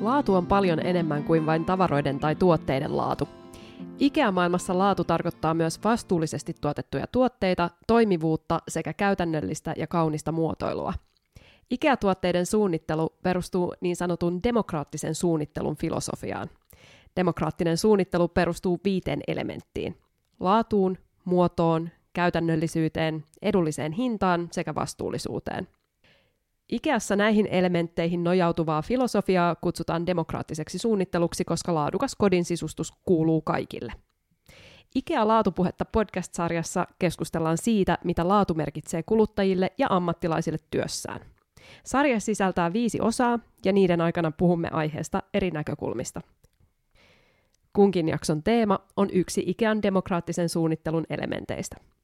Laatu on paljon enemmän kuin vain tavaroiden tai tuotteiden laatu. IKEA-maailmassa laatu tarkoittaa myös vastuullisesti tuotettuja tuotteita, toimivuutta sekä käytännöllistä ja kaunista muotoilua. IKEA-tuotteiden suunnittelu perustuu niin sanotun demokraattisen suunnittelun filosofiaan. Demokraattinen suunnittelu perustuu viiteen elementtiin. Laatuun, muotoon, käytännöllisyyteen, edulliseen hintaan sekä vastuullisuuteen. Ikeassa näihin elementteihin nojautuvaa filosofiaa kutsutaan demokraattiseksi suunnitteluksi, koska laadukas kodin sisustus kuuluu kaikille. Ikea-laatupuhetta podcast-sarjassa keskustellaan siitä, mitä laatu merkitsee kuluttajille ja ammattilaisille työssään. Sarja sisältää viisi osaa, ja niiden aikana puhumme aiheesta eri näkökulmista. Kunkin jakson teema on yksi Ikean demokraattisen suunnittelun elementeistä –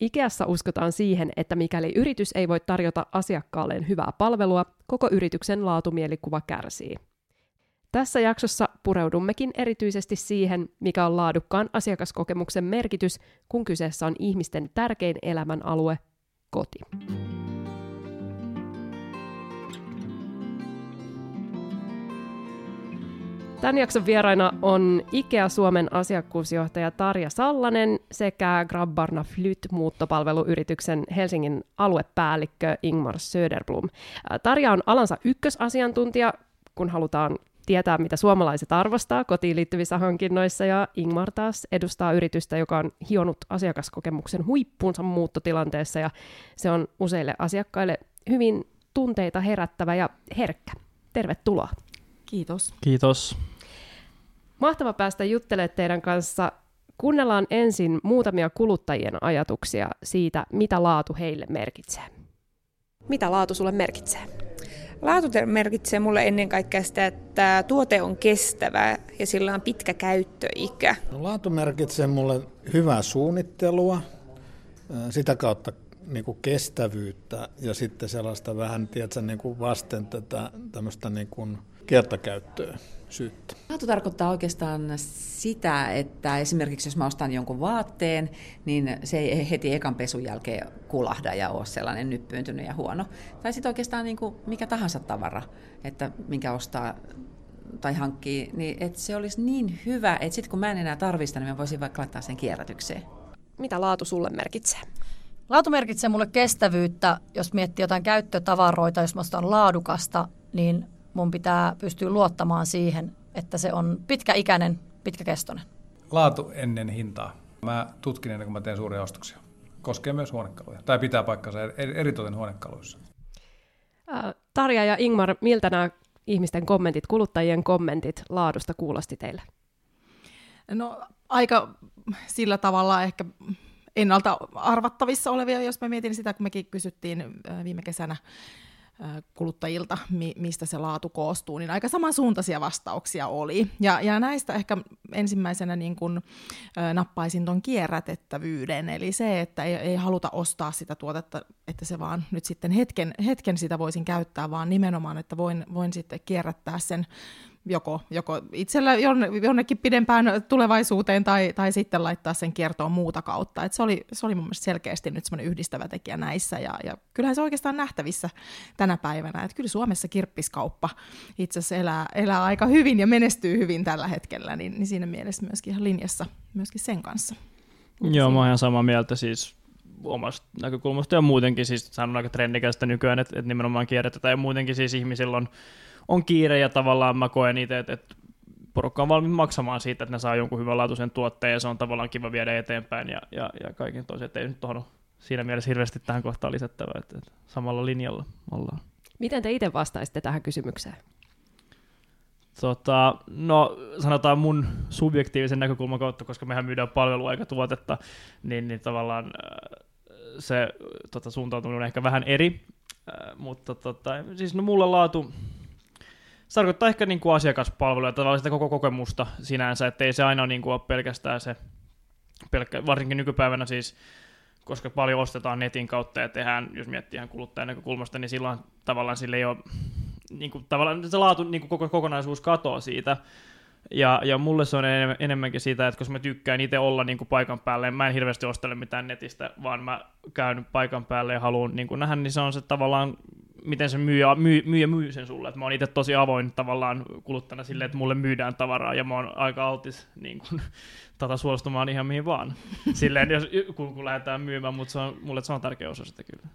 Ikeassa uskotaan siihen, että mikäli yritys ei voi tarjota asiakkaalleen hyvää palvelua, koko yrityksen laatumielikuva kärsii. Tässä jaksossa pureudummekin erityisesti siihen, mikä on laadukkaan asiakaskokemuksen merkitys, kun kyseessä on ihmisten tärkein elämän alue, koti. Tämän jakson vieraina on IKEA Suomen asiakkuusjohtaja Tarja Sallanen sekä Grabbarna Flyt muuttopalveluyrityksen Helsingin aluepäällikkö Ingmar Söderblom. Tarja on alansa ykkösasiantuntija, kun halutaan tietää, mitä suomalaiset arvostaa kotiin liittyvissä hankinnoissa, ja Ingmar taas edustaa yritystä, joka on hionut asiakaskokemuksen huippuunsa muuttotilanteessa, ja se on useille asiakkaille hyvin tunteita herättävä ja herkkä. Tervetuloa. Kiitos. Kiitos. Mahtava päästä juttelemaan teidän kanssa. Kuunnellaan ensin muutamia kuluttajien ajatuksia siitä, mitä laatu heille merkitsee. Mitä laatu sulle merkitsee? Laatu merkitsee mulle ennen kaikkea sitä, että tuote on kestävä ja sillä on pitkä käyttöikä. No, laatu merkitsee mulle hyvää suunnittelua, sitä kautta niin kuin kestävyyttä ja sitten sellaista vähän tiedätkö, niin kuin vasten tätä tämmöistä niin kuin kertakäyttöä syyttä. Laatu tarkoittaa oikeastaan sitä, että esimerkiksi jos mä ostan jonkun vaatteen, niin se ei heti ekan pesun jälkeen kulahda ja ole sellainen nyppyyntynyt ja huono. Tai sitten oikeastaan niin kuin mikä tahansa tavara, että minkä ostaa tai hankkii, niin että se olisi niin hyvä, että sitten kun mä en enää tarvista, niin mä voisin vaikka laittaa sen kierrätykseen. Mitä laatu sulle merkitsee? Laatu merkitsee mulle kestävyyttä, jos miettii jotain käyttötavaroita, jos mä ostan laadukasta, niin mun pitää pystyä luottamaan siihen, että se on pitkäikäinen, pitkäkestoinen. Laatu ennen hintaa. Mä tutkin ennen kuin mä teen suuria ostoksia. Koskee myös huonekaluja. Tai pitää paikkansa eritoten huonekaluissa. Tarja ja Ingmar, miltä nämä ihmisten kommentit, kuluttajien kommentit laadusta kuulosti teille? No aika sillä tavalla ehkä ennalta arvattavissa olevia, jos mä mietin sitä, kun mekin kysyttiin viime kesänä kuluttajilta, mistä se laatu koostuu, niin aika samansuuntaisia vastauksia oli. Ja, ja näistä ehkä ensimmäisenä niin kun, nappaisin tuon kierrätettävyyden, eli se, että ei, ei haluta ostaa sitä tuotetta, että se vaan nyt sitten hetken, hetken sitä voisin käyttää, vaan nimenomaan, että voin, voin sitten kierrättää sen joko, joko itsellä jonnekin pidempään tulevaisuuteen tai, tai sitten laittaa sen kiertoon muuta kautta. Et se, oli, se oli mun mielestä selkeästi nyt semmoinen yhdistävä tekijä näissä ja, ja kyllähän se oikeastaan nähtävissä tänä päivänä, että kyllä Suomessa kirppiskauppa itse asiassa elää, elää aika hyvin ja menestyy hyvin tällä hetkellä, niin, niin siinä mielessä myöskin ihan linjassa myöskin sen kanssa. Joo, mä oon ihan samaa mieltä siis omasta näkökulmasta ja muutenkin siis sanon aika trendikästä nykyään, että, että nimenomaan kierrätetään ja muutenkin siis ihmisillä on on kiire ja tavallaan mä koen itse, että, että porukka on valmis maksamaan siitä, että ne saa jonkun hyvänlaatuisen tuotteen ja se on tavallaan kiva viedä eteenpäin ja, ja, ja kaiken toisen, että ei nyt tuohon siinä mielessä hirveästi tähän kohtaan lisättävä, että, että samalla linjalla ollaan. Miten te itse vastaisitte tähän kysymykseen? Tota, no sanotaan mun subjektiivisen näkökulman kautta, koska mehän myydään palvelua eikä tuotetta, niin, niin tavallaan äh, se tota, suuntautuminen on ehkä vähän eri, äh, mutta tota, siis no mulla laatu, se tarkoittaa ehkä niin kuin asiakaspalvelua, tavallaan sitä koko kokemusta sinänsä, että ei se aina niin kuin ole pelkästään se, pelkkä, varsinkin nykypäivänä siis, koska paljon ostetaan netin kautta ja tehdään, jos miettii ihan kuluttajan näkökulmasta, niin silloin tavallaan sille ei ole, niin kuin, tavallaan se laatu, niin kuin koko kokonaisuus katoaa siitä, ja, ja mulle se on enemmänkin siitä, että koska mä tykkään itse olla niin kuin paikan päälle, mä en hirveästi ostele mitään netistä, vaan mä käyn paikan päälle ja haluan niin kuin nähdä, niin se on se tavallaan miten se myyjä, myy, myyjä myy sen sulle. Et mä oon itse tosi avoin tavallaan kuluttajana silleen, että mulle myydään tavaraa ja mä oon aika altis niin kun, tota, suostumaan ihan mihin vaan. Silleen, jos, kun, kun lähdetään myymään, mutta se on, mulle se on tärkeä osa sitä kyllä.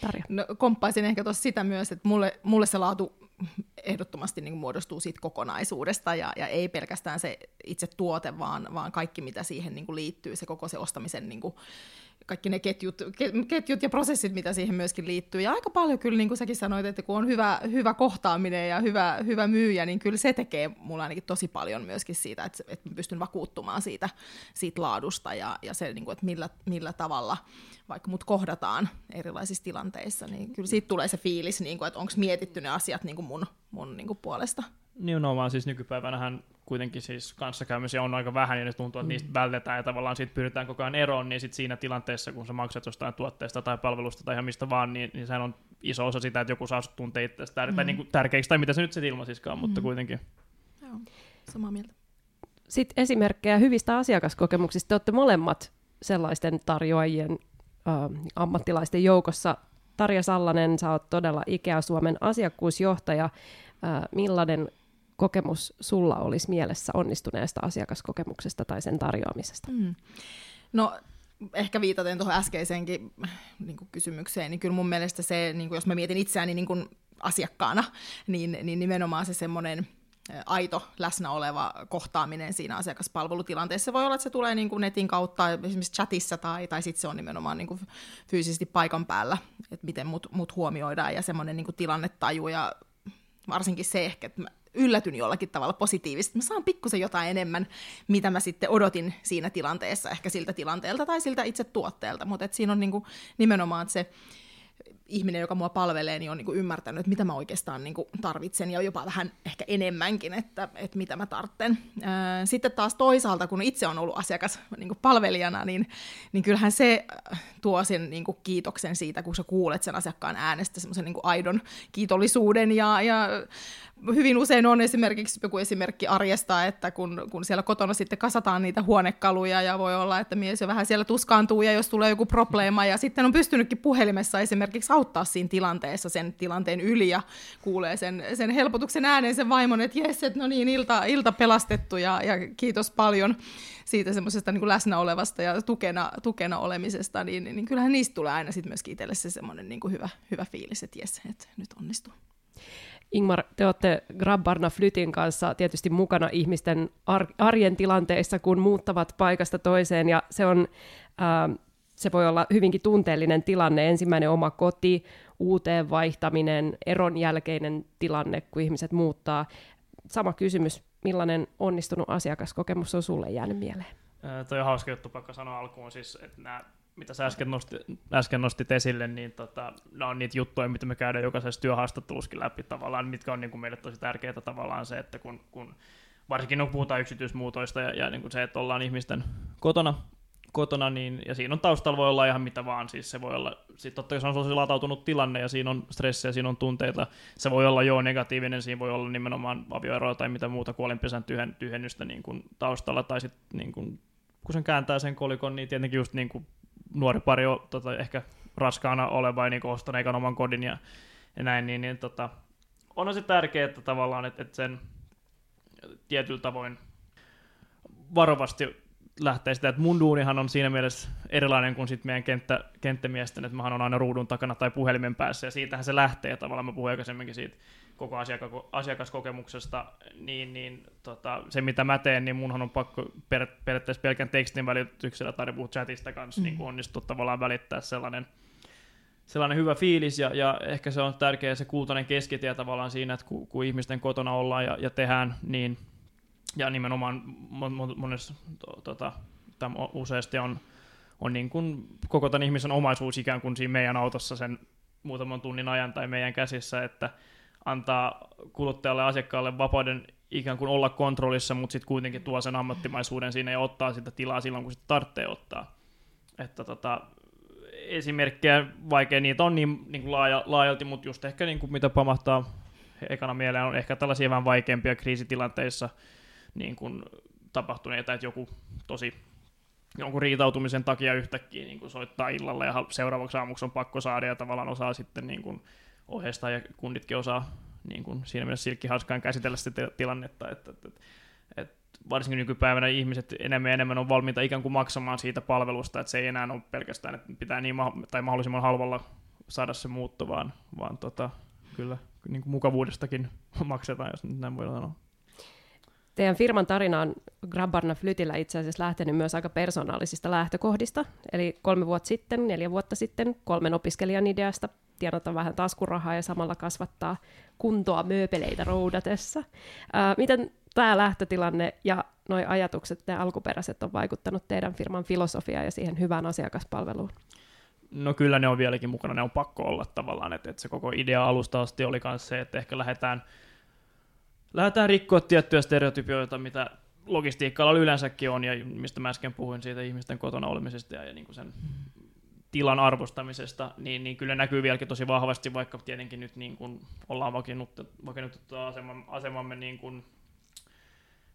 Tarja. No, komppaisin ehkä tuossa sitä myös, että mulle, mulle se laatu ehdottomasti niin muodostuu siitä kokonaisuudesta ja, ja ei pelkästään se itse tuote, vaan, vaan kaikki mitä siihen niin kuin liittyy, se koko se ostamisen niin kuin, kaikki ne ketjut, ketjut ja prosessit, mitä siihen myöskin liittyy. Ja aika paljon kyllä, niin kuin säkin sanoit, että kun on hyvä, hyvä kohtaaminen ja hyvä, hyvä myyjä, niin kyllä se tekee mulla ainakin tosi paljon myöskin siitä, että, että pystyn vakuuttumaan siitä, siitä laadusta ja, ja se, niin kuin, että millä, millä tavalla vaikka mut kohdataan erilaisissa tilanteissa, niin kyllä siitä tulee se fiilis, niin kuin, että onko mietitty ne asiat niin kuin mun, mun niin kuin puolesta. Nimenomaan siis nykypäivänähän kuitenkin siis kanssakäymisiä on aika vähän, ja ne tuntuu, että niistä mm. vältetään, ja tavallaan siitä pyritään koko ajan eroon, niin sitten siinä tilanteessa, kun sä maksat jostain tuotteesta tai palvelusta tai ihan mistä vaan, niin, niin sehän on iso osa sitä, että joku saa sut tuntea itse tär- mm. tai niin kuin tärkeäksi, tai mitä se nyt sitten ilmaisiskaan, mutta mm. kuitenkin. Joo, samaa mieltä. Sitten esimerkkejä hyvistä asiakaskokemuksista. Te olette molemmat sellaisten tarjoajien äh, ammattilaisten joukossa. Tarja Sallanen, sä oot todella Ikea Suomen asiakkuusjohtaja. Äh, millainen kokemus sulla olisi mielessä onnistuneesta asiakaskokemuksesta tai sen tarjoamisesta? Mm. No ehkä viitaten tuohon äskeiseenkin niin kuin kysymykseen, niin kyllä mun mielestä se, niin kuin jos mä mietin itseäni niin kuin asiakkaana, niin, niin nimenomaan se semmoinen aito läsnä oleva kohtaaminen siinä asiakaspalvelutilanteessa. Voi olla, että se tulee niin kuin netin kautta, esimerkiksi chatissa, tai, tai sitten se on nimenomaan niin kuin fyysisesti paikan päällä, että miten mut, mut huomioidaan, ja semmoinen niin kuin tilannetaju, ja varsinkin se ehkä, että yllätyn jollakin tavalla positiivisesti. Mä saan pikkusen jotain enemmän, mitä mä sitten odotin siinä tilanteessa, ehkä siltä tilanteelta tai siltä itse tuotteelta, mutta siinä on niinku nimenomaan se ihminen, joka mua palvelee, niin on niin kuin ymmärtänyt, että mitä mä oikeastaan niin kuin tarvitsen ja jopa vähän ehkä enemmänkin, että, että mitä mä tarvitsen. Sitten taas toisaalta, kun itse on ollut asiakas niin kuin palvelijana, niin, niin kyllähän se tuo sen niin kuin kiitoksen siitä, kun sä kuulet sen asiakkaan äänestä semmoisen niin aidon kiitollisuuden ja, ja hyvin usein on esimerkiksi joku esimerkki arjesta, että kun, kun siellä kotona sitten kasataan niitä huonekaluja ja voi olla, että mies jo vähän siellä tuskaantuu ja jos tulee joku probleema ja sitten on pystynytkin puhelimessa esimerkiksi auttaa siinä tilanteessa sen tilanteen yli ja kuulee sen, sen helpotuksen ääneen sen vaimon, että jes, että no niin, ilta, ilta pelastettu ja, ja kiitos paljon siitä semmoisesta niin läsnä olevasta ja tukena, tukena olemisesta, niin, niin kyllähän niistä tulee aina sitten myöskin itselle se semmoinen niin hyvä, hyvä fiilis, että jes, että nyt onnistuu. Ingmar, te olette Grabbarna Flytin kanssa tietysti mukana ihmisten arjen tilanteissa, kun muuttavat paikasta toiseen, ja se, on, ää, se voi olla hyvinkin tunteellinen tilanne, ensimmäinen oma koti, uuteen vaihtaminen, eron jälkeinen tilanne, kun ihmiset muuttaa. Sama kysymys, millainen onnistunut asiakaskokemus on sulle jäänyt mieleen? Äh, toi on hauska juttu, pakko sanoa alkuun siis, että nämä mitä sä äsken, nosti, äsken nostit esille, niin tota, nämä on niitä juttuja, mitä me käydään jokaisessa työhaastatteluskin läpi tavallaan, mitkä on niin kuin meille tosi tärkeää tavallaan se, että kun, kun varsinkin kun puhutaan yksityismuutoista ja, ja niin kuin se, että ollaan ihmisten kotona, kotona, niin, ja siinä on taustalla voi olla ihan mitä vaan, siis se voi olla, sit totta jos on tosi latautunut tilanne ja siinä on stressiä, siinä on tunteita, se voi olla jo negatiivinen, siinä voi olla nimenomaan avioeroa tai mitä muuta kuolinpesän tyhen, tyhennystä niin kuin taustalla, tai sitten niin kun sen kääntää sen kolikon, niin tietenkin just niin kuin nuori pari on tota, ehkä raskaana oleva ja niin ostaneen oman kodin ja, ja näin, niin, niin tota, on se tärkeää, että tavallaan, että, että sen tietyllä tavoin varovasti lähtee sitä, että mun duunihan on siinä mielessä erilainen kuin sit meidän kenttä, kenttämiesten, että mä on aina ruudun takana tai puhelimen päässä, ja siitähän se lähtee tavallaan, mä puhuin aikaisemminkin siitä koko asiaka- asiakaskokemuksesta, niin, niin tota, se mitä mä teen, niin munhan on pakko per, periaatteessa pelkän tekstin välityksellä tai puhua chatista kanssa mm. niin onnistua tavallaan välittää sellainen, sellainen hyvä fiilis, ja, ja ehkä se on tärkeä se kultainen keskitie tavallaan siinä, että kun, kun ihmisten kotona ollaan ja, ja tehdään, niin ja nimenomaan monessa to, tota, useasti on, on niin kuin koko tämän ihmisen omaisuus ikään kuin siinä meidän autossa sen muutaman tunnin ajan tai meidän käsissä, että antaa kuluttajalle ja asiakkaalle vapauden ikään kuin olla kontrollissa, mutta sitten kuitenkin tuo sen ammattimaisuuden siinä ja ottaa sitä tilaa silloin, kun sitä tarvitsee ottaa. Että tota, esimerkkejä, vaikea niitä on niin, niin kuin laaja, laajalti, mutta just ehkä niin kuin mitä pamahtaa ekana mieleen on ehkä tällaisia vähän vaikeampia kriisitilanteissa niin kuin tapahtuneita, että joku tosi jonkun riitautumisen takia yhtäkkiä niin kuin soittaa illalla ja seuraavaksi aamuksi on pakko saada ja tavallaan osaa sitten niin kuin ohjeistaa ja kunditkin osaa niin kuin siinä mielessä silkkihauskaan käsitellä sitä tilannetta, että, että, että, että varsinkin nykypäivänä ihmiset enemmän ja enemmän on valmiita ikään kuin maksamaan siitä palvelusta, että se ei enää ole pelkästään, että pitää niin ma- tai mahdollisimman halvalla saada se muutto, vaan, vaan tota, kyllä niin kuin mukavuudestakin maksetaan, jos nyt näin voidaan sanoa. Teidän firman tarina on Grabbarna Flytillä itse asiassa lähtenyt myös aika persoonallisista lähtökohdista. Eli kolme vuotta sitten, neljä vuotta sitten, kolmen opiskelijan ideasta tienata vähän taskurahaa ja samalla kasvattaa kuntoa mööpeleitä roudatessa. Ää, miten tämä lähtötilanne ja nuo ajatukset, ne alkuperäiset, on vaikuttanut teidän firman filosofiaan ja siihen hyvään asiakaspalveluun? No kyllä ne on vieläkin mukana, ne on pakko olla tavallaan, että, että se koko idea alusta asti oli myös se, että ehkä lähdetään, lähdetään rikkoa tiettyjä stereotypioita, mitä logistiikalla yleensäkin on, ja mistä mä äsken puhuin siitä ihmisten kotona olemisesta ja, ja niin kuin sen tilan arvostamisesta, niin, niin kyllä näkyy vieläkin tosi vahvasti, vaikka tietenkin nyt niin kuin ollaan vakiinnuttu asemamme, asemamme niin kuin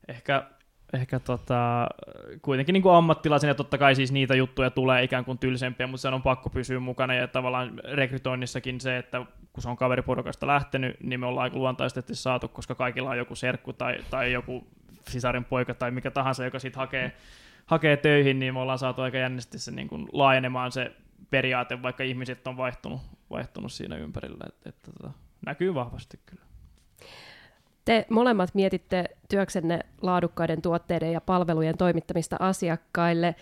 ehkä ehkä tota, kuitenkin niin kuin ammattilaisena totta kai siis niitä juttuja tulee ikään kuin tylsempiä, mutta se on pakko pysyä mukana ja tavallaan rekrytoinnissakin se, että kun se on kaveriporukasta lähtenyt, niin me ollaan aika luontaisesti saatu, koska kaikilla on joku serkku tai, tai joku sisarin poika tai mikä tahansa, joka sitten hakee, hakee töihin, niin me ollaan saatu aika jännästi se niin kuin laajenemaan se periaate, vaikka ihmiset on vaihtunut, vaihtunut siinä ympärillä, että, että, että näkyy vahvasti kyllä. Te molemmat mietitte työksenne laadukkaiden tuotteiden ja palvelujen toimittamista asiakkaille.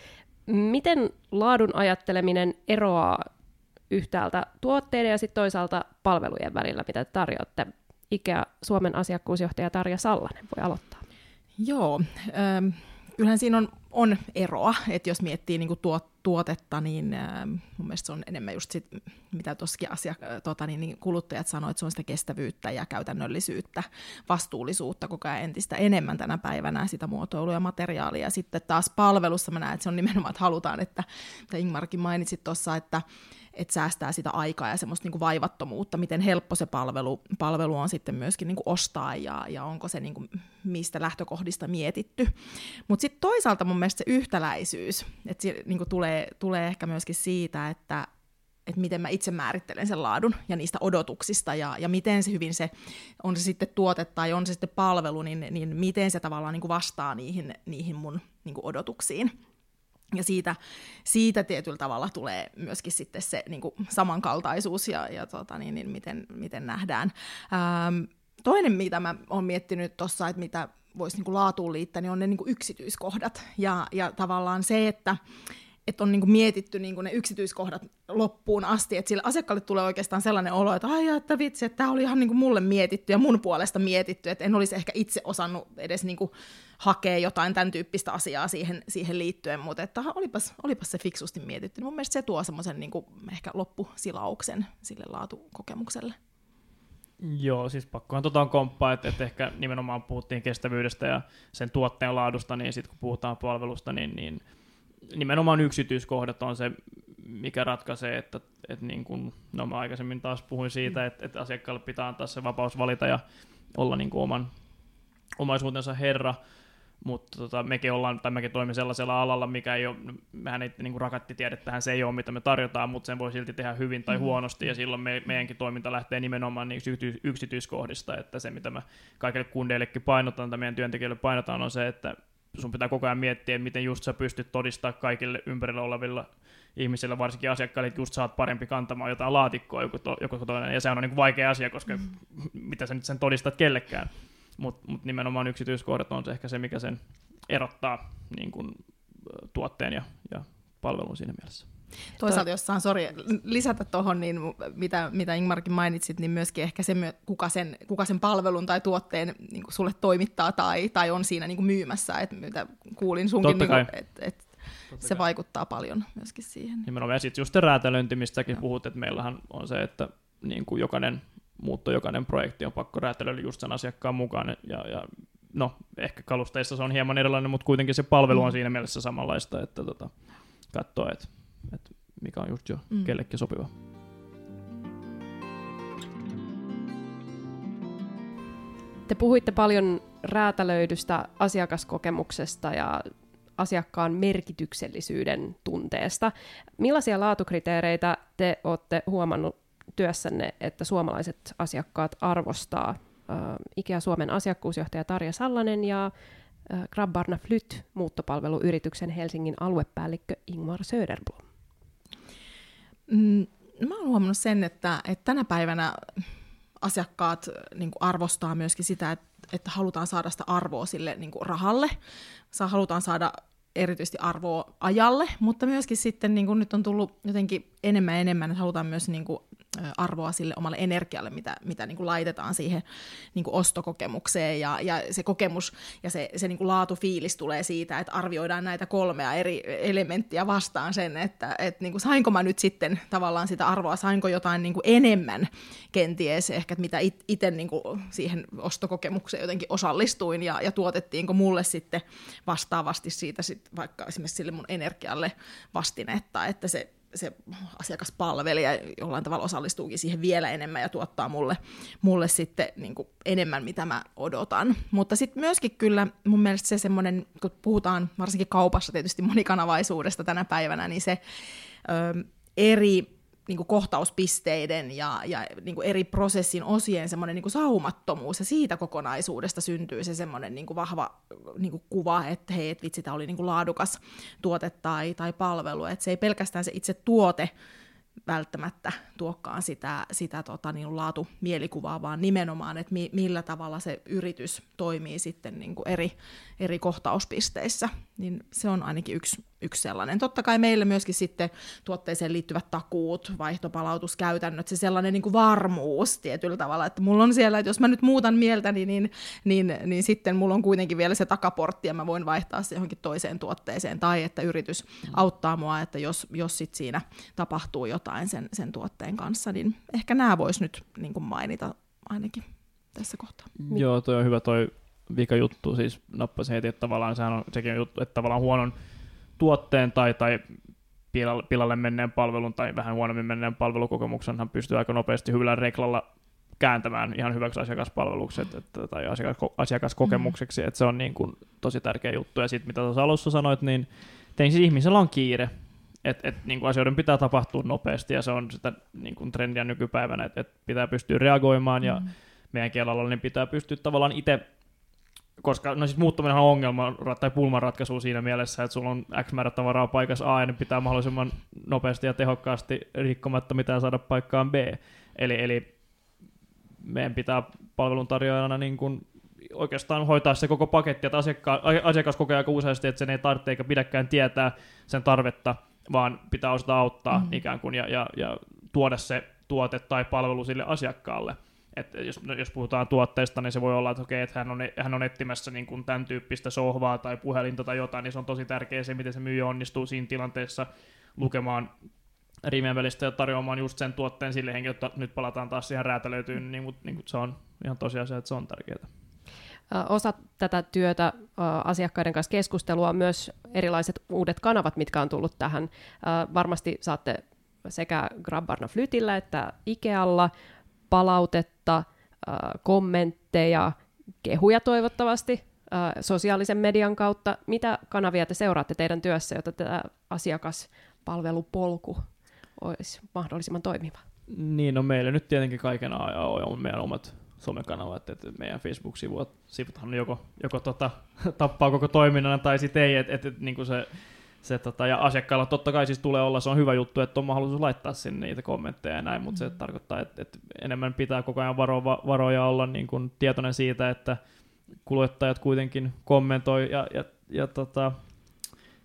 Miten laadun ajatteleminen eroaa yhtäältä tuotteiden ja sitten toisaalta palvelujen välillä, mitä tarjoatte? Ikea Suomen asiakkuusjohtaja Tarja Sallanen voi aloittaa. Joo, ähm, kyllähän siinä on, on eroa, että jos miettii niin tuot, tuotetta, niin äh, mun mielestä se on enemmän just sit, mitä tuossakin asia, äh, tota, niin, niin kuluttajat sanoivat, että se on sitä kestävyyttä ja käytännöllisyyttä, vastuullisuutta koko ajan entistä enemmän tänä päivänä, sitä muotoilua ja materiaalia. Sitten taas palvelussa mä näen, että se on nimenomaan, että halutaan, että, että Ingmarkin mainitsit tuossa, että että säästää sitä aikaa ja semmoista niin kuin vaivattomuutta, miten helppo se palvelu, palvelu on sitten myöskin niin kuin ostaa ja, ja onko se niin kuin mistä lähtökohdista mietitty. Mutta sitten toisaalta mun mielestä se yhtäläisyys, että se niin kuin tulee, tulee ehkä myöskin siitä, että, että miten mä itse määrittelen sen laadun ja niistä odotuksista ja, ja miten se hyvin se, on se sitten tuote tai on se sitten palvelu, niin, niin miten se tavallaan niin kuin vastaa niihin, niihin mun niin kuin odotuksiin. Ja siitä, siitä tietyllä tavalla tulee myöskin sitten se niin kuin samankaltaisuus ja, ja tota, niin, niin miten, miten nähdään. Ähm, toinen, mitä mä oon miettinyt tuossa, että mitä voisi niin laatuun liittää, niin on ne niin kuin yksityiskohdat. Ja, ja tavallaan se, että että on niinku mietitty niinku ne yksityiskohdat loppuun asti, että sille asiakkaalle tulee oikeastaan sellainen olo, että ai että vitsi, että tämä oli ihan niinku mulle mietitty ja mun puolesta mietitty, että en olisi ehkä itse osannut edes niinku hakea jotain tämän tyyppistä asiaa siihen, siihen liittyen, mutta että olipas, olipas se fiksusti mietitty. Mun mielestä se tuo semmoisen niinku ehkä loppusilauksen sille laatukokemukselle. Joo, siis pakkohan tuota on komppaa, että, että ehkä nimenomaan puhuttiin kestävyydestä ja sen tuotteen laadusta, niin sitten kun puhutaan palvelusta, niin, niin nimenomaan yksityiskohdat on se, mikä ratkaisee, että, että niin kuin, no mä aikaisemmin taas puhuin siitä, että, että asiakkaalle pitää antaa se vapaus valita ja olla niin kuin oman omaisuutensa herra, mutta tota, mekin ollaan, tai mekin toimimme sellaisella alalla, mikä ei ole, mehän ei niin tiedettähän se ei ole, mitä me tarjotaan, mutta sen voi silti tehdä hyvin tai mm-hmm. huonosti, ja silloin me, meidänkin toiminta lähtee nimenomaan niin yksityiskohdista, että se, mitä mä kaikille kundeillekin painotan, tai meidän työntekijöille painotaan, on se, että sun pitää koko ajan miettiä, miten just sä pystyt todistaa kaikille ympärillä olevilla ihmisillä, varsinkin asiakkaille, että just saat parempi kantamaan jotain laatikkoa joku, to, joku toinen, ja se on niin kuin vaikea asia, koska mm. mitä sä nyt sen todistat kellekään, mutta mut nimenomaan yksityiskohdat on se ehkä se, mikä sen erottaa niin kuin, tuotteen ja, ja palvelun siinä mielessä. Toisaalta, jos saan sori, lisätä tuohon, niin mitä, mitä Ingmarkin mainitsit, niin myöskin ehkä se, kuka sen, kuka sen palvelun tai tuotteen niin kuin sulle toimittaa tai, tai on siinä niin kuin myymässä, että mitä kuulin sunkin, niin että et, se kai. vaikuttaa paljon myöskin siihen. Nimenomaan, ja sitten just räätälöinti, mistäkin puhut, että meillähän on se, että niin kuin jokainen muutto, jokainen projekti on pakko räätälöidä just sen asiakkaan mukaan, ja, ja no, ehkä kalusteissa se on hieman erilainen, mutta kuitenkin se palvelu on mm. siinä mielessä samanlaista, että tota, katsoo, että että mikä on just jo mm. kellekin sopiva. Te puhuitte paljon räätälöidystä asiakaskokemuksesta ja asiakkaan merkityksellisyyden tunteesta. Millaisia laatukriteereitä te olette huomannut työssänne, että suomalaiset asiakkaat arvostaa Ikea Suomen asiakkuusjohtaja Tarja Sallanen ja Grabbarna Flyt muuttopalveluyrityksen Helsingin aluepäällikkö Ingmar Söderblom. Mm, mä oon huomannut sen, että, että tänä päivänä asiakkaat niin arvostaa myöskin sitä, että, että halutaan saada sitä arvoa sille niin rahalle. Saa, halutaan saada erityisesti arvoa ajalle, mutta myöskin sitten niin kuin nyt on tullut jotenkin enemmän ja enemmän, että halutaan myös niin kuin arvoa sille omalle energialle, mitä, mitä niin kuin laitetaan siihen niin kuin ostokokemukseen. Ja, ja se kokemus ja se, se niin kuin laatufiilis tulee siitä, että arvioidaan näitä kolmea eri elementtiä vastaan sen, että, että niin kuin sainko mä nyt sitten tavallaan sitä arvoa, sainko jotain niin kuin enemmän kenties ehkä, että mitä itse niin siihen ostokokemukseen jotenkin osallistuin ja, ja tuotettiinko mulle sitten vastaavasti siitä sit vaikka esimerkiksi sille mun energialle vastinetta, että se se asiakaspalvelija jollain tavalla osallistuukin siihen vielä enemmän ja tuottaa mulle, mulle sitten niin kuin enemmän, mitä mä odotan. Mutta sitten myöskin kyllä mun mielestä se semmoinen, kun puhutaan varsinkin kaupassa tietysti monikanavaisuudesta tänä päivänä, niin se ö, eri niin kuin kohtauspisteiden ja, ja niin kuin eri prosessin osien semmoinen niin kuin saumattomuus, ja siitä kokonaisuudesta syntyy se semmoinen niin kuin vahva niin kuin kuva, että hei, et vitsi, tämä oli niin kuin laadukas tuote tai, tai palvelu, että se ei pelkästään se itse tuote välttämättä tuokkaan sitä, sitä tota, niin mielikuvaa, vaan nimenomaan, että mi, millä tavalla se yritys toimii sitten niin kuin eri, eri kohtauspisteissä, niin se on ainakin yksi, yksi sellainen. Totta kai meillä myöskin sitten tuotteeseen liittyvät takuut, vaihtopalautuskäytännöt, se sellainen niin kuin varmuus tietyllä tavalla, että mulla on siellä, että jos mä nyt muutan mieltäni, niin, niin, niin, niin sitten mulla on kuitenkin vielä se takaportti ja mä voin vaihtaa se johonkin toiseen tuotteeseen, tai että yritys auttaa mua, että jos, jos sit siinä tapahtuu jotain sen, sen tuotteen kanssa, niin ehkä nämä vois nyt niin kuin mainita ainakin tässä kohtaa. Joo, toi on hyvä toi vika juttu, siis nappasin heti, että tavallaan sehän on sekin juttu, että tavallaan huonon tuotteen tai, tai pilalle, menneen palvelun tai vähän huonommin menneen palvelukokemuksen hän pystyy aika nopeasti hyvällä reklalla kääntämään ihan hyväksi asiakaspalveluksi että, tai asiakas, asiakaskokemukseksi, mm. että se on niin kuin tosi tärkeä juttu. Ja sitten mitä tuossa alussa sanoit, niin tein siis ihmisellä on kiire, että et, niin kuin asioiden pitää tapahtua nopeasti ja se on sitä niin kuin trendiä nykypäivänä, että et pitää pystyä reagoimaan ja mm. meidän kielellä niin pitää pystyä tavallaan itse koska no siis muuttuminen on ongelma tai pulmanratkaisu siinä mielessä, että sulla on X määrä tavaraa paikassa A ja ne pitää mahdollisimman nopeasti ja tehokkaasti rikkomatta mitään saada paikkaan B. Eli, eli meidän pitää palveluntarjoajana niin kuin oikeastaan hoitaa se koko paketti, että asiakka- asiakas kokee aika useasti, että sen ei tarvitse eikä pidäkään tietää sen tarvetta, vaan pitää osata auttaa mm-hmm. ikään kuin ja, ja, ja tuoda se tuote tai palvelu sille asiakkaalle. Että jos, no, jos puhutaan tuotteesta, niin se voi olla, että okei, että hän on, hän on etsimässä niin kuin tämän tyyppistä sohvaa tai puhelinta tai jotain, niin se on tosi tärkeää se, miten se myyjä onnistuu siinä tilanteessa lukemaan rivien välistä ja tarjoamaan just sen tuotteen sille henkilölle, että nyt palataan taas siihen räätälöityyn, niin, mutta niin, se on ihan tosiasia, että se on tärkeää. Osa tätä työtä asiakkaiden kanssa keskustelua on myös erilaiset uudet kanavat, mitkä on tullut tähän. Varmasti saatte sekä Grabbarna Flytillä että Ikealla palautetta, kommentteja, kehuja toivottavasti sosiaalisen median kautta. Mitä kanavia te seuraatte teidän työssä, jotta tämä asiakaspalvelupolku olisi mahdollisimman toimiva? Niin, no meillä nyt tietenkin kaiken ajan on meidän omat somekanavat, että meidän Facebook-sivuthan joko, joko tota, tappaa koko toiminnan tai sitten ei, että et, et, niin se se, tota, ja asiakkailla totta kai siis tulee olla, se on hyvä juttu, että on mahdollisuus laittaa sinne niitä kommentteja ja näin, mutta mm. se tarkoittaa, että, että enemmän pitää koko ajan varo, varoja olla niin kuin tietoinen siitä, että kuluttajat kuitenkin kommentoi ja, ja, ja tota,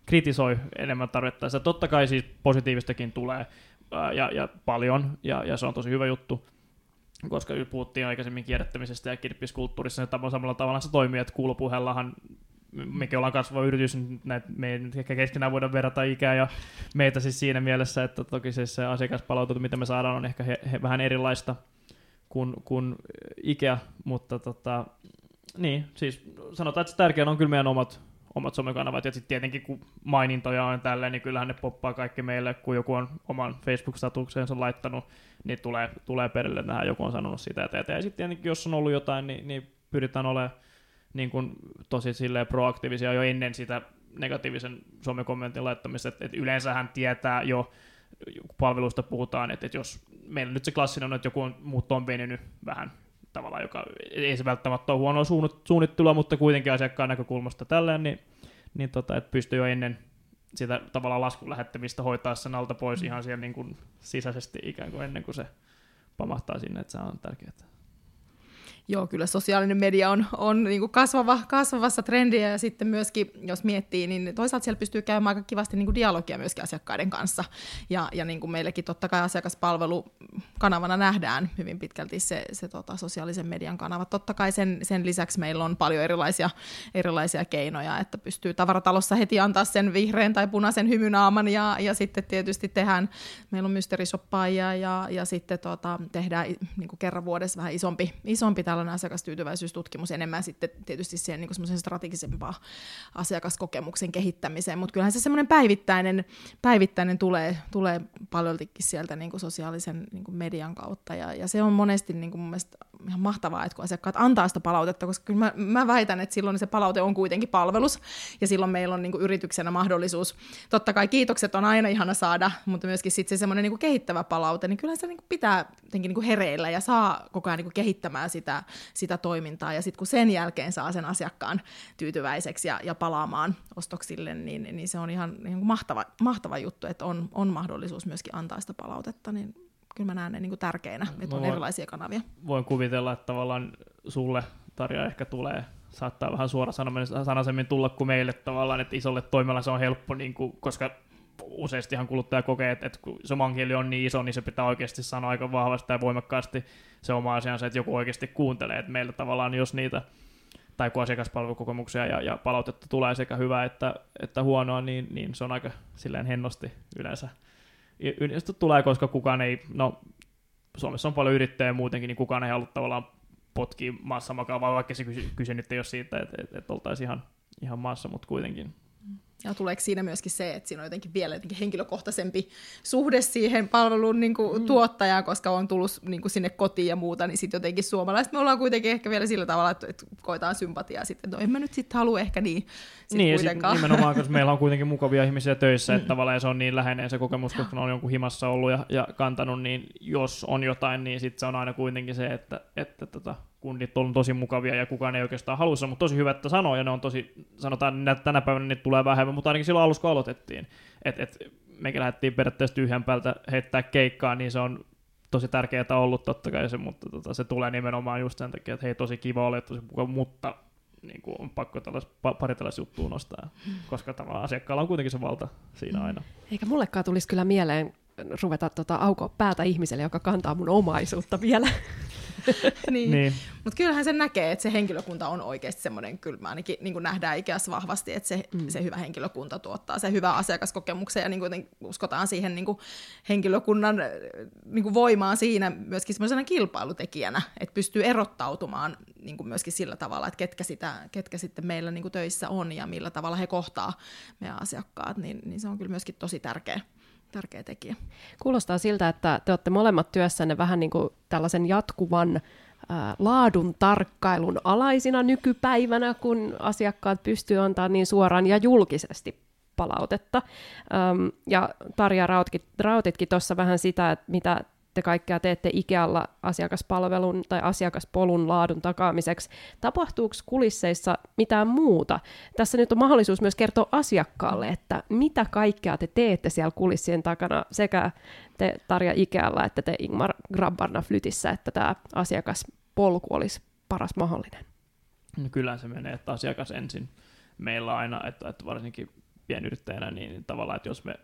kritisoi enemmän tarvittaessa. Totta kai siis positiivistakin tulee ää, ja, ja paljon, ja, ja se on tosi hyvä juttu, koska puhuttiin aikaisemmin kierrättämisestä ja kirppiskulttuurissa, niin samalla tavalla se toimii, että kuulopuheellahan mekin ollaan kasvava yritys, näitä me ei ehkä keskenään voida verrata ikää ja meitä siis siinä mielessä, että toki siis se asiakaspalautus, mitä me saadaan, on ehkä he, he, vähän erilaista kuin, kuin Ikea, mutta tota, niin, siis sanotaan, että se tärkeä on kyllä meidän omat, omat somekanavat, ja sitten tietenkin kun mainintoja on tälleen, niin kyllähän ne poppaa kaikki meille, kun joku on oman Facebook-statukseensa laittanut, niin tulee, tulee perille nähdä, joku on sanonut sitä ja tätä, ja sitten tietenkin jos on ollut jotain, niin, niin pyritään olemaan niin kuin tosi silleen proaktiivisia jo ennen sitä negatiivisen somekommentin laittamista, että, että yleensähän tietää jo palveluista puhutaan, että, että jos meillä nyt se klassinen on, että joku on, muut on venynyt vähän tavallaan, joka ei se välttämättä ole huonoa suunnittelua, mutta kuitenkin asiakkaan näkökulmasta tälleen, niin, niin tota, että pystyy jo ennen sitä tavallaan laskun lähettämistä hoitaa sen alta pois mm. ihan siellä niin kuin sisäisesti ikään kuin ennen kuin se pamahtaa sinne, että se on tärkeää. Joo, kyllä sosiaalinen media on, on niin kuin kasvava, kasvavassa trendiä ja sitten myöskin, jos miettii, niin toisaalta siellä pystyy käymään aika kivasti niin kuin dialogia myöskin asiakkaiden kanssa. Ja, ja niin kuin meillekin totta kai asiakaspalvelu kanavana nähdään hyvin pitkälti se, se tota, sosiaalisen median kanava. Totta kai sen, sen lisäksi meillä on paljon erilaisia, erilaisia keinoja, että pystyy tavaratalossa heti antaa sen vihreän tai punaisen hymynaaman ja, ja sitten tietysti tehdään, meillä on mysteerishoppaajia ja, ja sitten tota, tehdään niin kuin kerran vuodessa vähän isompi, isompi tällainen asiakastyytyväisyystutkimus enemmän sitten tietysti siihen niin semmoisen strategisempaa asiakaskokemuksen kehittämiseen, mutta kyllähän se semmoinen päivittäinen, päivittäinen tulee, tulee paljoltikin sieltä niin kuin sosiaalisen niin kuin median kautta. Ja, ja se on monesti niin kuin mun mielestä ihan mahtavaa, että kun asiakkaat antaa sitä palautetta, koska kyllä mä, mä väitän, että silloin se palaute on kuitenkin palvelus. Ja silloin meillä on niin kuin yrityksenä mahdollisuus, totta kai kiitokset on aina ihana saada, mutta myöskin sitten se semmoinen niin kuin kehittävä palaute, niin kyllä se niin kuin pitää jotenkin niin kuin hereillä ja saa koko ajan niin kuin kehittämään sitä, sitä toimintaa. Ja sitten kun sen jälkeen saa sen asiakkaan tyytyväiseksi ja, ja palaamaan ostoksille, niin, niin se on ihan niin mahtava, mahtava juttu, että on, on mahdollisuus myöskin antaa sitä palautetta. Niin kyllä mä näen ne niin kuin tärkeinä, että on voin, erilaisia kanavia. Voin kuvitella, että tavallaan sulle Tarja ehkä tulee saattaa vähän suorasanasemmin tulla kuin meille tavallaan, että isolle toimialalle se on helppo, niin kuin, koska useastihan kuluttaja kokee, että, että kun se oman on niin iso, niin se pitää oikeasti sanoa aika vahvasti ja voimakkaasti se oma asiansa, että joku oikeasti kuuntelee, että meillä tavallaan jos niitä tai kun asiakaspalvelukokemuksia ja, ja palautetta tulee sekä hyvää että, että huonoa, niin, niin se on aika silleen hennosti yleensä. Yleensä tulee, koska kukaan ei, no Suomessa on paljon yrittäjiä muutenkin, niin kukaan ei halua tavallaan potkia maassa makaa, vaikka se kysy, kysy nyt ei ole siitä, että, että, että oltaisiin ihan, ihan maassa, mutta kuitenkin ja tuleeko siinä myöskin se, että siinä on jotenkin vielä jotenkin henkilökohtaisempi suhde siihen palvelun niin kuin, mm. tuottajaan, koska on tullut niin kuin, sinne kotiin ja muuta, niin sitten jotenkin suomalaiset me ollaan kuitenkin ehkä vielä sillä tavalla, että, että koetaan sympatiaa sitten, no en mä nyt sitten halua ehkä niin sit niin, kuitenkaan. Sit nimenomaan, koska meillä on kuitenkin mukavia ihmisiä töissä, että mm. tavallaan se on niin läheinen se kokemus, koska on jonkun himassa ollut ja, ja kantanut, niin jos on jotain, niin sitten se on aina kuitenkin se, että, että tota, kundit on tosi mukavia ja kukaan ei oikeastaan halussa, mutta tosi hyvä, että sanoo, ja ne on tosi, sanotaan, että tänä päivänä niitä tulee vähemmän, mutta ainakin silloin alussa kun aloitettiin, että et, mekin lähdettiin periaatteessa tyhjän päältä heittää keikkaa, niin se on tosi tärkeää ollut totta kai se, mutta tota, se tulee nimenomaan just sen takia, että hei tosi kiva oli, tosi mukava, mutta niin kuin on pakko tällais, pari tällaista juttua nostaa, koska tavallaan asiakkaalla on kuitenkin se valta siinä aina. Eikä mullekaan tulisi kyllä mieleen ruveta tota, aukoa päätä ihmiselle, joka kantaa mun omaisuutta vielä. niin. niin. Mutta kyllähän se näkee, että se henkilökunta on oikeasti semmoinen, kyllä ainakin niin kuin nähdään ikässä vahvasti, että se, mm. se hyvä henkilökunta tuottaa se hyvä asiakaskokemuksen ja niin kuin uskotaan siihen niin kuin henkilökunnan niin kuin voimaan siinä myöskin semmoisena kilpailutekijänä, että pystyy erottautumaan niin kuin myöskin sillä tavalla, että ketkä, sitä, ketkä sitten meillä niin kuin töissä on ja millä tavalla he kohtaa meidän asiakkaat, niin, niin se on kyllä myöskin tosi tärkeä tärkeä tekijä. Kuulostaa siltä, että te olette molemmat työssänne vähän niin kuin tällaisen jatkuvan laadun tarkkailun alaisina nykypäivänä, kun asiakkaat pystyvät antamaan niin suoraan ja julkisesti palautetta. Ja Tarja rautitkin tuossa vähän sitä, että mitä te kaikkea teette Ikealla asiakaspalvelun tai asiakaspolun laadun takaamiseksi. Tapahtuuko kulisseissa mitään muuta? Tässä nyt on mahdollisuus myös kertoa asiakkaalle, että mitä kaikkea te teette siellä kulissien takana sekä te Tarja Ikealla että te Ingmar Grabbarna Flytissä, että tämä asiakaspolku olisi paras mahdollinen. No kyllä se menee, että asiakas ensin. Meillä aina, että, että varsinkin pienyrittäjänä, niin tavallaan, että jos me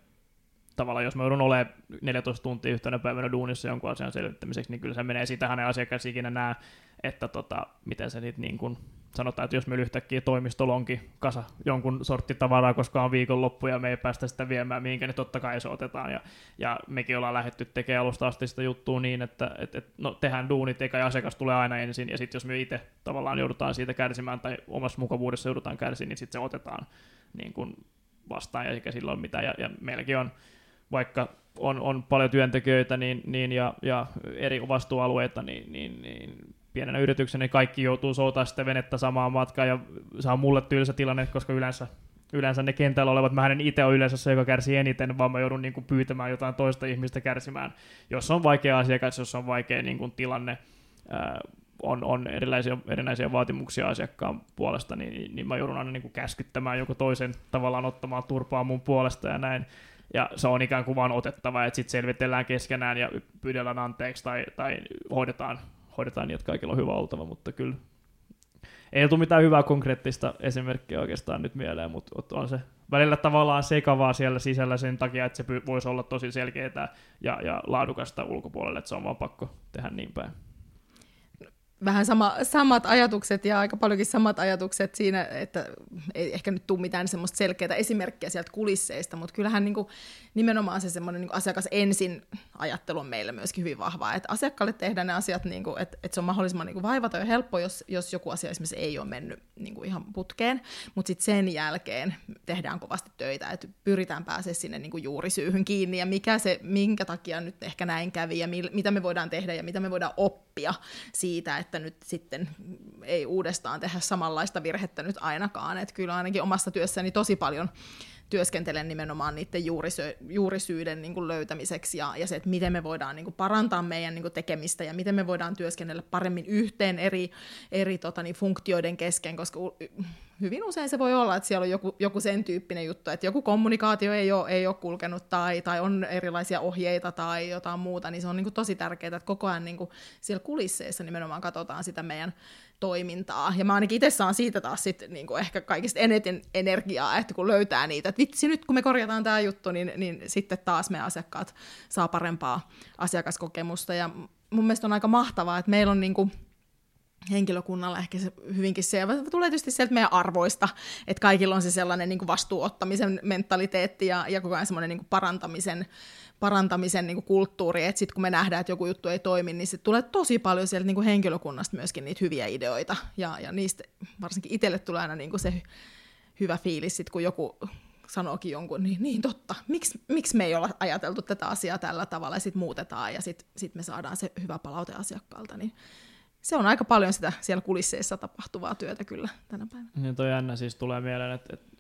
tavallaan jos mä joudun olemaan 14 tuntia yhtenä päivänä duunissa jonkun asian selvittämiseksi, niin kyllä se menee siitä hänen asiakas ikinä nää, että tota, miten se nyt niin kuin, sanotaan, että jos meillä yhtäkkiä toimistolla onkin kasa jonkun sortti tavaraa, koska on viikonloppu ja me ei päästä sitä viemään mihinkä, niin totta kai se otetaan. Ja, ja mekin ollaan lähdetty tekemään alusta asti sitä juttua niin, että et, et, no, tehdään duunit, eikä asiakas tulee aina ensin, ja sitten jos me itse tavallaan joudutaan siitä kärsimään tai omassa mukavuudessa joudutaan kärsimään, niin sitten se otetaan niin kuin vastaan, eikä silloin mitään. Ja, ja meilläkin on vaikka on, on paljon työntekijöitä niin, niin ja, ja eri vastuualueita, niin, niin, niin pienenä yrityksenä niin kaikki joutuu soutaa sitten venettä samaan matkaan ja saa mulle tylsä tilanne, koska yleensä yleensä ne kentällä olevat, mä en itse ole yleensä se, joka kärsii eniten, vaan mä joudun niin kuin pyytämään jotain toista ihmistä kärsimään, jos on vaikea asiakas, jos on vaikea niin kuin tilanne, on, on erilaisia, erinäisiä vaatimuksia asiakkaan puolesta, niin, niin mä joudun aina niin kuin käskyttämään joku toisen tavallaan ottamaan turpaa mun puolesta ja näin. Ja se on ikään kuin vaan otettava, että sitten selvitellään keskenään ja pyydellään anteeksi tai, tai hoidetaan, hoidetaan niin, että kaikilla on hyvä oltava, mutta kyllä. Ei tule mitään hyvää konkreettista esimerkkiä oikeastaan nyt mieleen, mutta on se välillä tavallaan sekavaa siellä sisällä sen takia, että se voisi olla tosi selkeää ja, ja laadukasta ulkopuolelle, että se on vaan pakko tehdä niin päin vähän sama, samat ajatukset ja aika paljonkin samat ajatukset siinä, että ei ehkä nyt tule mitään semmoista selkeää esimerkkiä sieltä kulisseista, mutta kyllähän niin kuin, nimenomaan se semmoinen niin asiakas ensin ajattelu on meillä myöskin hyvin vahvaa, että asiakkaalle tehdään ne asiat, niin kuin, että, että se on mahdollisimman niin vaivata ja helppo, jos, jos joku asia esimerkiksi ei ole mennyt niin kuin ihan putkeen, mutta sitten sen jälkeen tehdään kovasti töitä, että pyritään pääsemään sinne niin kuin juurisyyhyn kiinni ja mikä se, minkä takia nyt ehkä näin kävi ja mi, mitä me voidaan tehdä ja mitä me voidaan oppia siitä, että nyt sitten ei uudestaan tehdä samanlaista virhettä nyt ainakaan, että kyllä ainakin omassa työssäni tosi paljon työskentelen nimenomaan niiden juurisy- juurisyiden niin kuin löytämiseksi ja, ja se, että miten me voidaan niin kuin parantaa meidän niin kuin tekemistä ja miten me voidaan työskennellä paremmin yhteen eri, eri tota, niin, funktioiden kesken, koska hyvin usein se voi olla, että siellä on joku, joku sen tyyppinen juttu, että joku kommunikaatio ei ole, ei ole kulkenut tai, tai on erilaisia ohjeita tai jotain muuta, niin se on niin kuin tosi tärkeää, että koko ajan niin kuin siellä kulisseissa nimenomaan katsotaan sitä meidän toimintaa. Ja mä ainakin itse saan siitä taas sit, niin kuin ehkä kaikista eniten energiaa, että kun löytää niitä, että vitsi nyt kun me korjataan tämä juttu, niin, niin sitten taas me asiakkaat saa parempaa asiakaskokemusta. Ja mun mielestä on aika mahtavaa, että meillä on niin kuin, henkilökunnalla ehkä se hyvinkin se, tulee tietysti sieltä meidän arvoista, että kaikilla on se sellainen niin kuin vastuuottamisen mentaliteetti ja, ja koko ajan semmoinen niin kuin parantamisen, parantamisen niin kuin kulttuuri, että sitten kun me nähdään, että joku juttu ei toimi, niin se tulee tosi paljon sieltä niin kuin henkilökunnasta myöskin niitä hyviä ideoita, ja, ja niistä varsinkin itselle tulee aina niin kuin se hyvä fiilis, sit kun joku sanookin jonkun, niin, niin totta, miksi, miksi me ei olla ajateltu tätä asiaa tällä tavalla, ja sitten muutetaan, ja sitten sit me saadaan se hyvä palaute asiakkaalta, niin se on aika paljon sitä siellä kulisseissa tapahtuvaa työtä kyllä tänä päivänä. Niin toi jännä siis tulee mieleen, että, että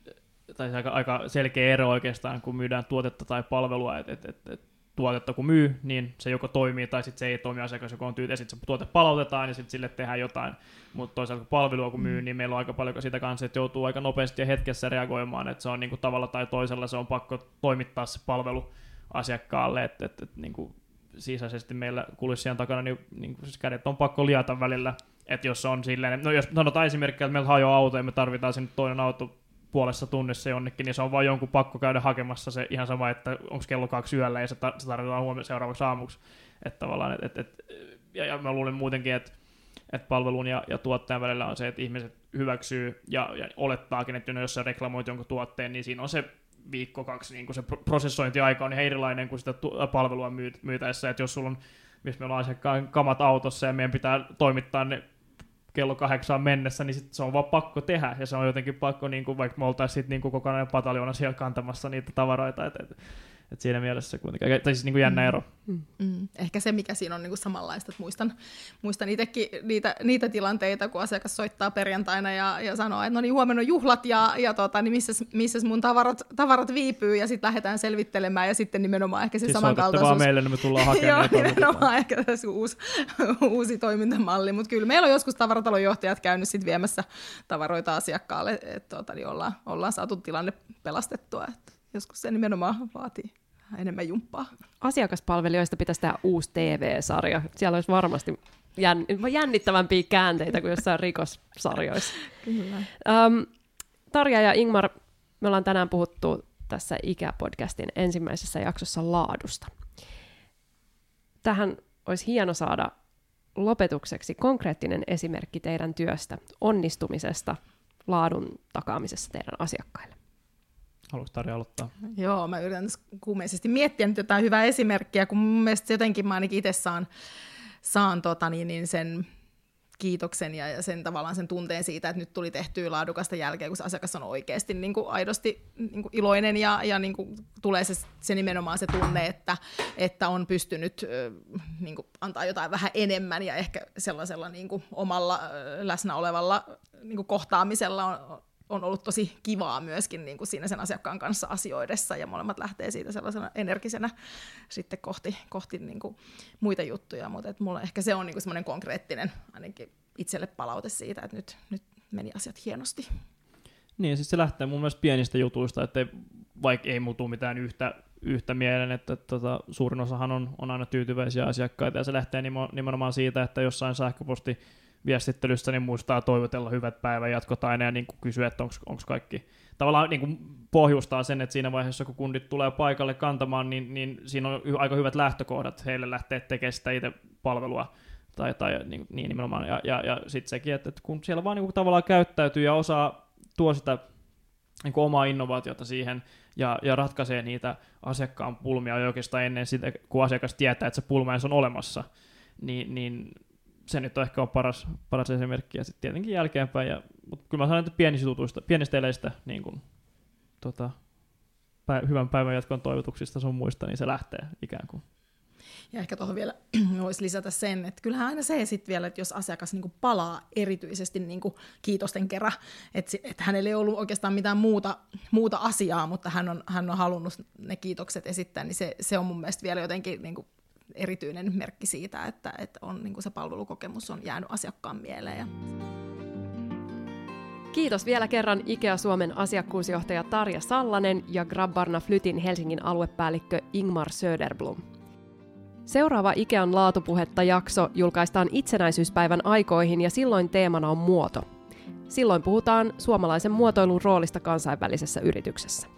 tai aika, aika selkeä ero oikeastaan, kun myydään tuotetta tai palvelua, että, että, että, että tuotetta kun myy, niin se joko toimii tai sitten se ei toimi asiakas, joka on tyytyväinen, sitten se tuote palautetaan ja sitten sille tehdään jotain. Mutta toisaalta kun palvelua kun myy, mm. niin meillä on aika paljon sitä kanssa, että joutuu aika nopeasti ja hetkessä reagoimaan, että se on niin kuin tavalla tai toisella se on pakko toimittaa se palvelu asiakkaalle, että, että, että niin kuin sisäisesti meillä kulissien takana, niin, niin siis kädet on pakko liata välillä. Että jos on silleen, no jos sanotaan esimerkiksi, että meillä hajoaa auto ja me tarvitaan sinne toinen auto puolessa tunnissa jonnekin, niin se on vain jonkun pakko käydä hakemassa se ihan sama, että onko kello kaksi yöllä ja se, tar- se tarvitaan huomenna seuraavaksi aamuksi. Että tavallaan, et, et, et, ja, ja mä luulen muutenkin, että et palvelun ja, ja tuottajan välillä on se, että ihmiset hyväksyy ja, ja olettaakin, että jos sä reklamoit jonkun tuotteen, niin siinä on se viikko, kaksi, niin se prosessointiaika on ihan erilainen kuin sitä palvelua myytäessä, että jos sulla on, missä meillä on asiakkaan kamat autossa ja meidän pitää toimittaa ne kello kahdeksaan mennessä, niin sit se on vaan pakko tehdä, ja se on jotenkin pakko, niin kuin, vaikka me oltaisiin niin kokonainen pataljoona siellä kantamassa niitä tavaroita, että et, et siinä mielessä kuitenkin, tai siis niin kuin jännä mm. ero. Mm. Mm. Ehkä se, mikä siinä on niin kuin samanlaista, että muistan, muistan itsekin niitä, niitä tilanteita, kun asiakas soittaa perjantaina ja, ja sanoo, että no niin, huomenna on juhlat ja, ja tota, niin missäs, missäs mun tavarat, tavarat viipyy ja sitten lähdetään selvittelemään ja sitten nimenomaan ehkä se siis samankaltaisuus. vaan meille, niin me tullaan hakemaan. Joo, nimenomaan ehkä tässä uusi, uusi toimintamalli, mutta kyllä meillä on joskus tavaratalon johtajat käynyt sitten viemässä tavaroita asiakkaalle, että tota, niin ollaan, ollaan saatu tilanne pelastettua. Että joskus se nimenomaan vaatii enemmän jumppaa. Asiakaspalvelijoista pitäisi tehdä uusi TV-sarja. Siellä olisi varmasti jännittävämpiä käänteitä kuin jossain rikossarjoissa. Kyllä. Um, Tarja ja Ingmar, me ollaan tänään puhuttu tässä Ikä-podcastin ensimmäisessä jaksossa laadusta. Tähän olisi hieno saada lopetukseksi konkreettinen esimerkki teidän työstä, onnistumisesta, laadun takaamisessa teidän asiakkaille. Haluatko Tarja aloittaa? Joo, mä yritän kuumeisesti miettiä nyt jotain hyvää esimerkkiä, kun mun mielestä jotenkin mä ainakin itse saan, saan tota, niin, niin sen kiitoksen ja, ja sen tavallaan sen tunteen siitä, että nyt tuli tehtyä laadukasta jälkeen, kun se asiakas on oikeasti niin kuin aidosti niin kuin iloinen ja, ja niin kuin tulee se, se nimenomaan se tunne, että, että on pystynyt niin kuin antaa jotain vähän enemmän ja ehkä sellaisella niin kuin omalla läsnä olevalla niin kuin kohtaamisella on, on ollut tosi kivaa myöskin niin kuin siinä sen asiakkaan kanssa asioidessa, ja molemmat lähtee siitä sellaisena energisenä sitten kohti, kohti niin kuin muita juttuja, mutta että mulla ehkä se on niin kuin semmoinen konkreettinen ainakin itselle palaute siitä, että nyt, nyt meni asiat hienosti. Niin, siis se lähtee mun mielestä pienistä jutuista, että vaikka ei muutu mitään yhtä, yhtä mielen, että, että tota, suurin osahan on, on aina tyytyväisiä asiakkaita, ja se lähtee nimenomaan siitä, että jossain sähköposti viestittelyssä niin muistaa toivotella hyvät päivän jatkot aina ja niin kuin kysyä, että onko kaikki tavallaan niin kuin pohjustaa sen, että siinä vaiheessa, kun kundit tulee paikalle kantamaan, niin, niin siinä on aika hyvät lähtökohdat heille lähteä tekemään sitä itse palvelua tai, tai niin, niin nimenomaan. Ja, ja, ja sitten sekin, että, että kun siellä vaan niin kuin tavallaan käyttäytyy ja osaa tuo sitä niin kuin omaa innovaatiota siihen ja, ja ratkaisee niitä asiakkaan pulmia oikeastaan ennen sitä, kun asiakas tietää, että se pulma on olemassa, niin, niin se nyt on ehkä on paras, paras esimerkki, ja sitten tietenkin jälkeenpäin, ja, mutta kyllä mä sanon, että pienistä jutuista, pienistä eleistä, niin kuin, tota, pä, hyvän päivän jatkon toivotuksista sun muista, niin se lähtee ikään kuin. Ja ehkä tuohon vielä voisi lisätä sen, että kyllähän aina se sitten vielä, että jos asiakas niin palaa erityisesti niin kiitosten kerran, että, että hänellä ei ollut oikeastaan mitään muuta, muuta asiaa, mutta hän on, hän on halunnut ne kiitokset esittää, niin se, se on mun mielestä vielä jotenkin niin erityinen merkki siitä, että, että on, niin se palvelukokemus on jäänyt asiakkaan mieleen. Kiitos vielä kerran IKEA Suomen asiakkuusjohtaja Tarja Sallanen ja Grabbarna Flytin Helsingin aluepäällikkö Ingmar Söderblom. Seuraava Ikean laatupuhetta jakso julkaistaan itsenäisyyspäivän aikoihin ja silloin teemana on muoto. Silloin puhutaan suomalaisen muotoilun roolista kansainvälisessä yrityksessä.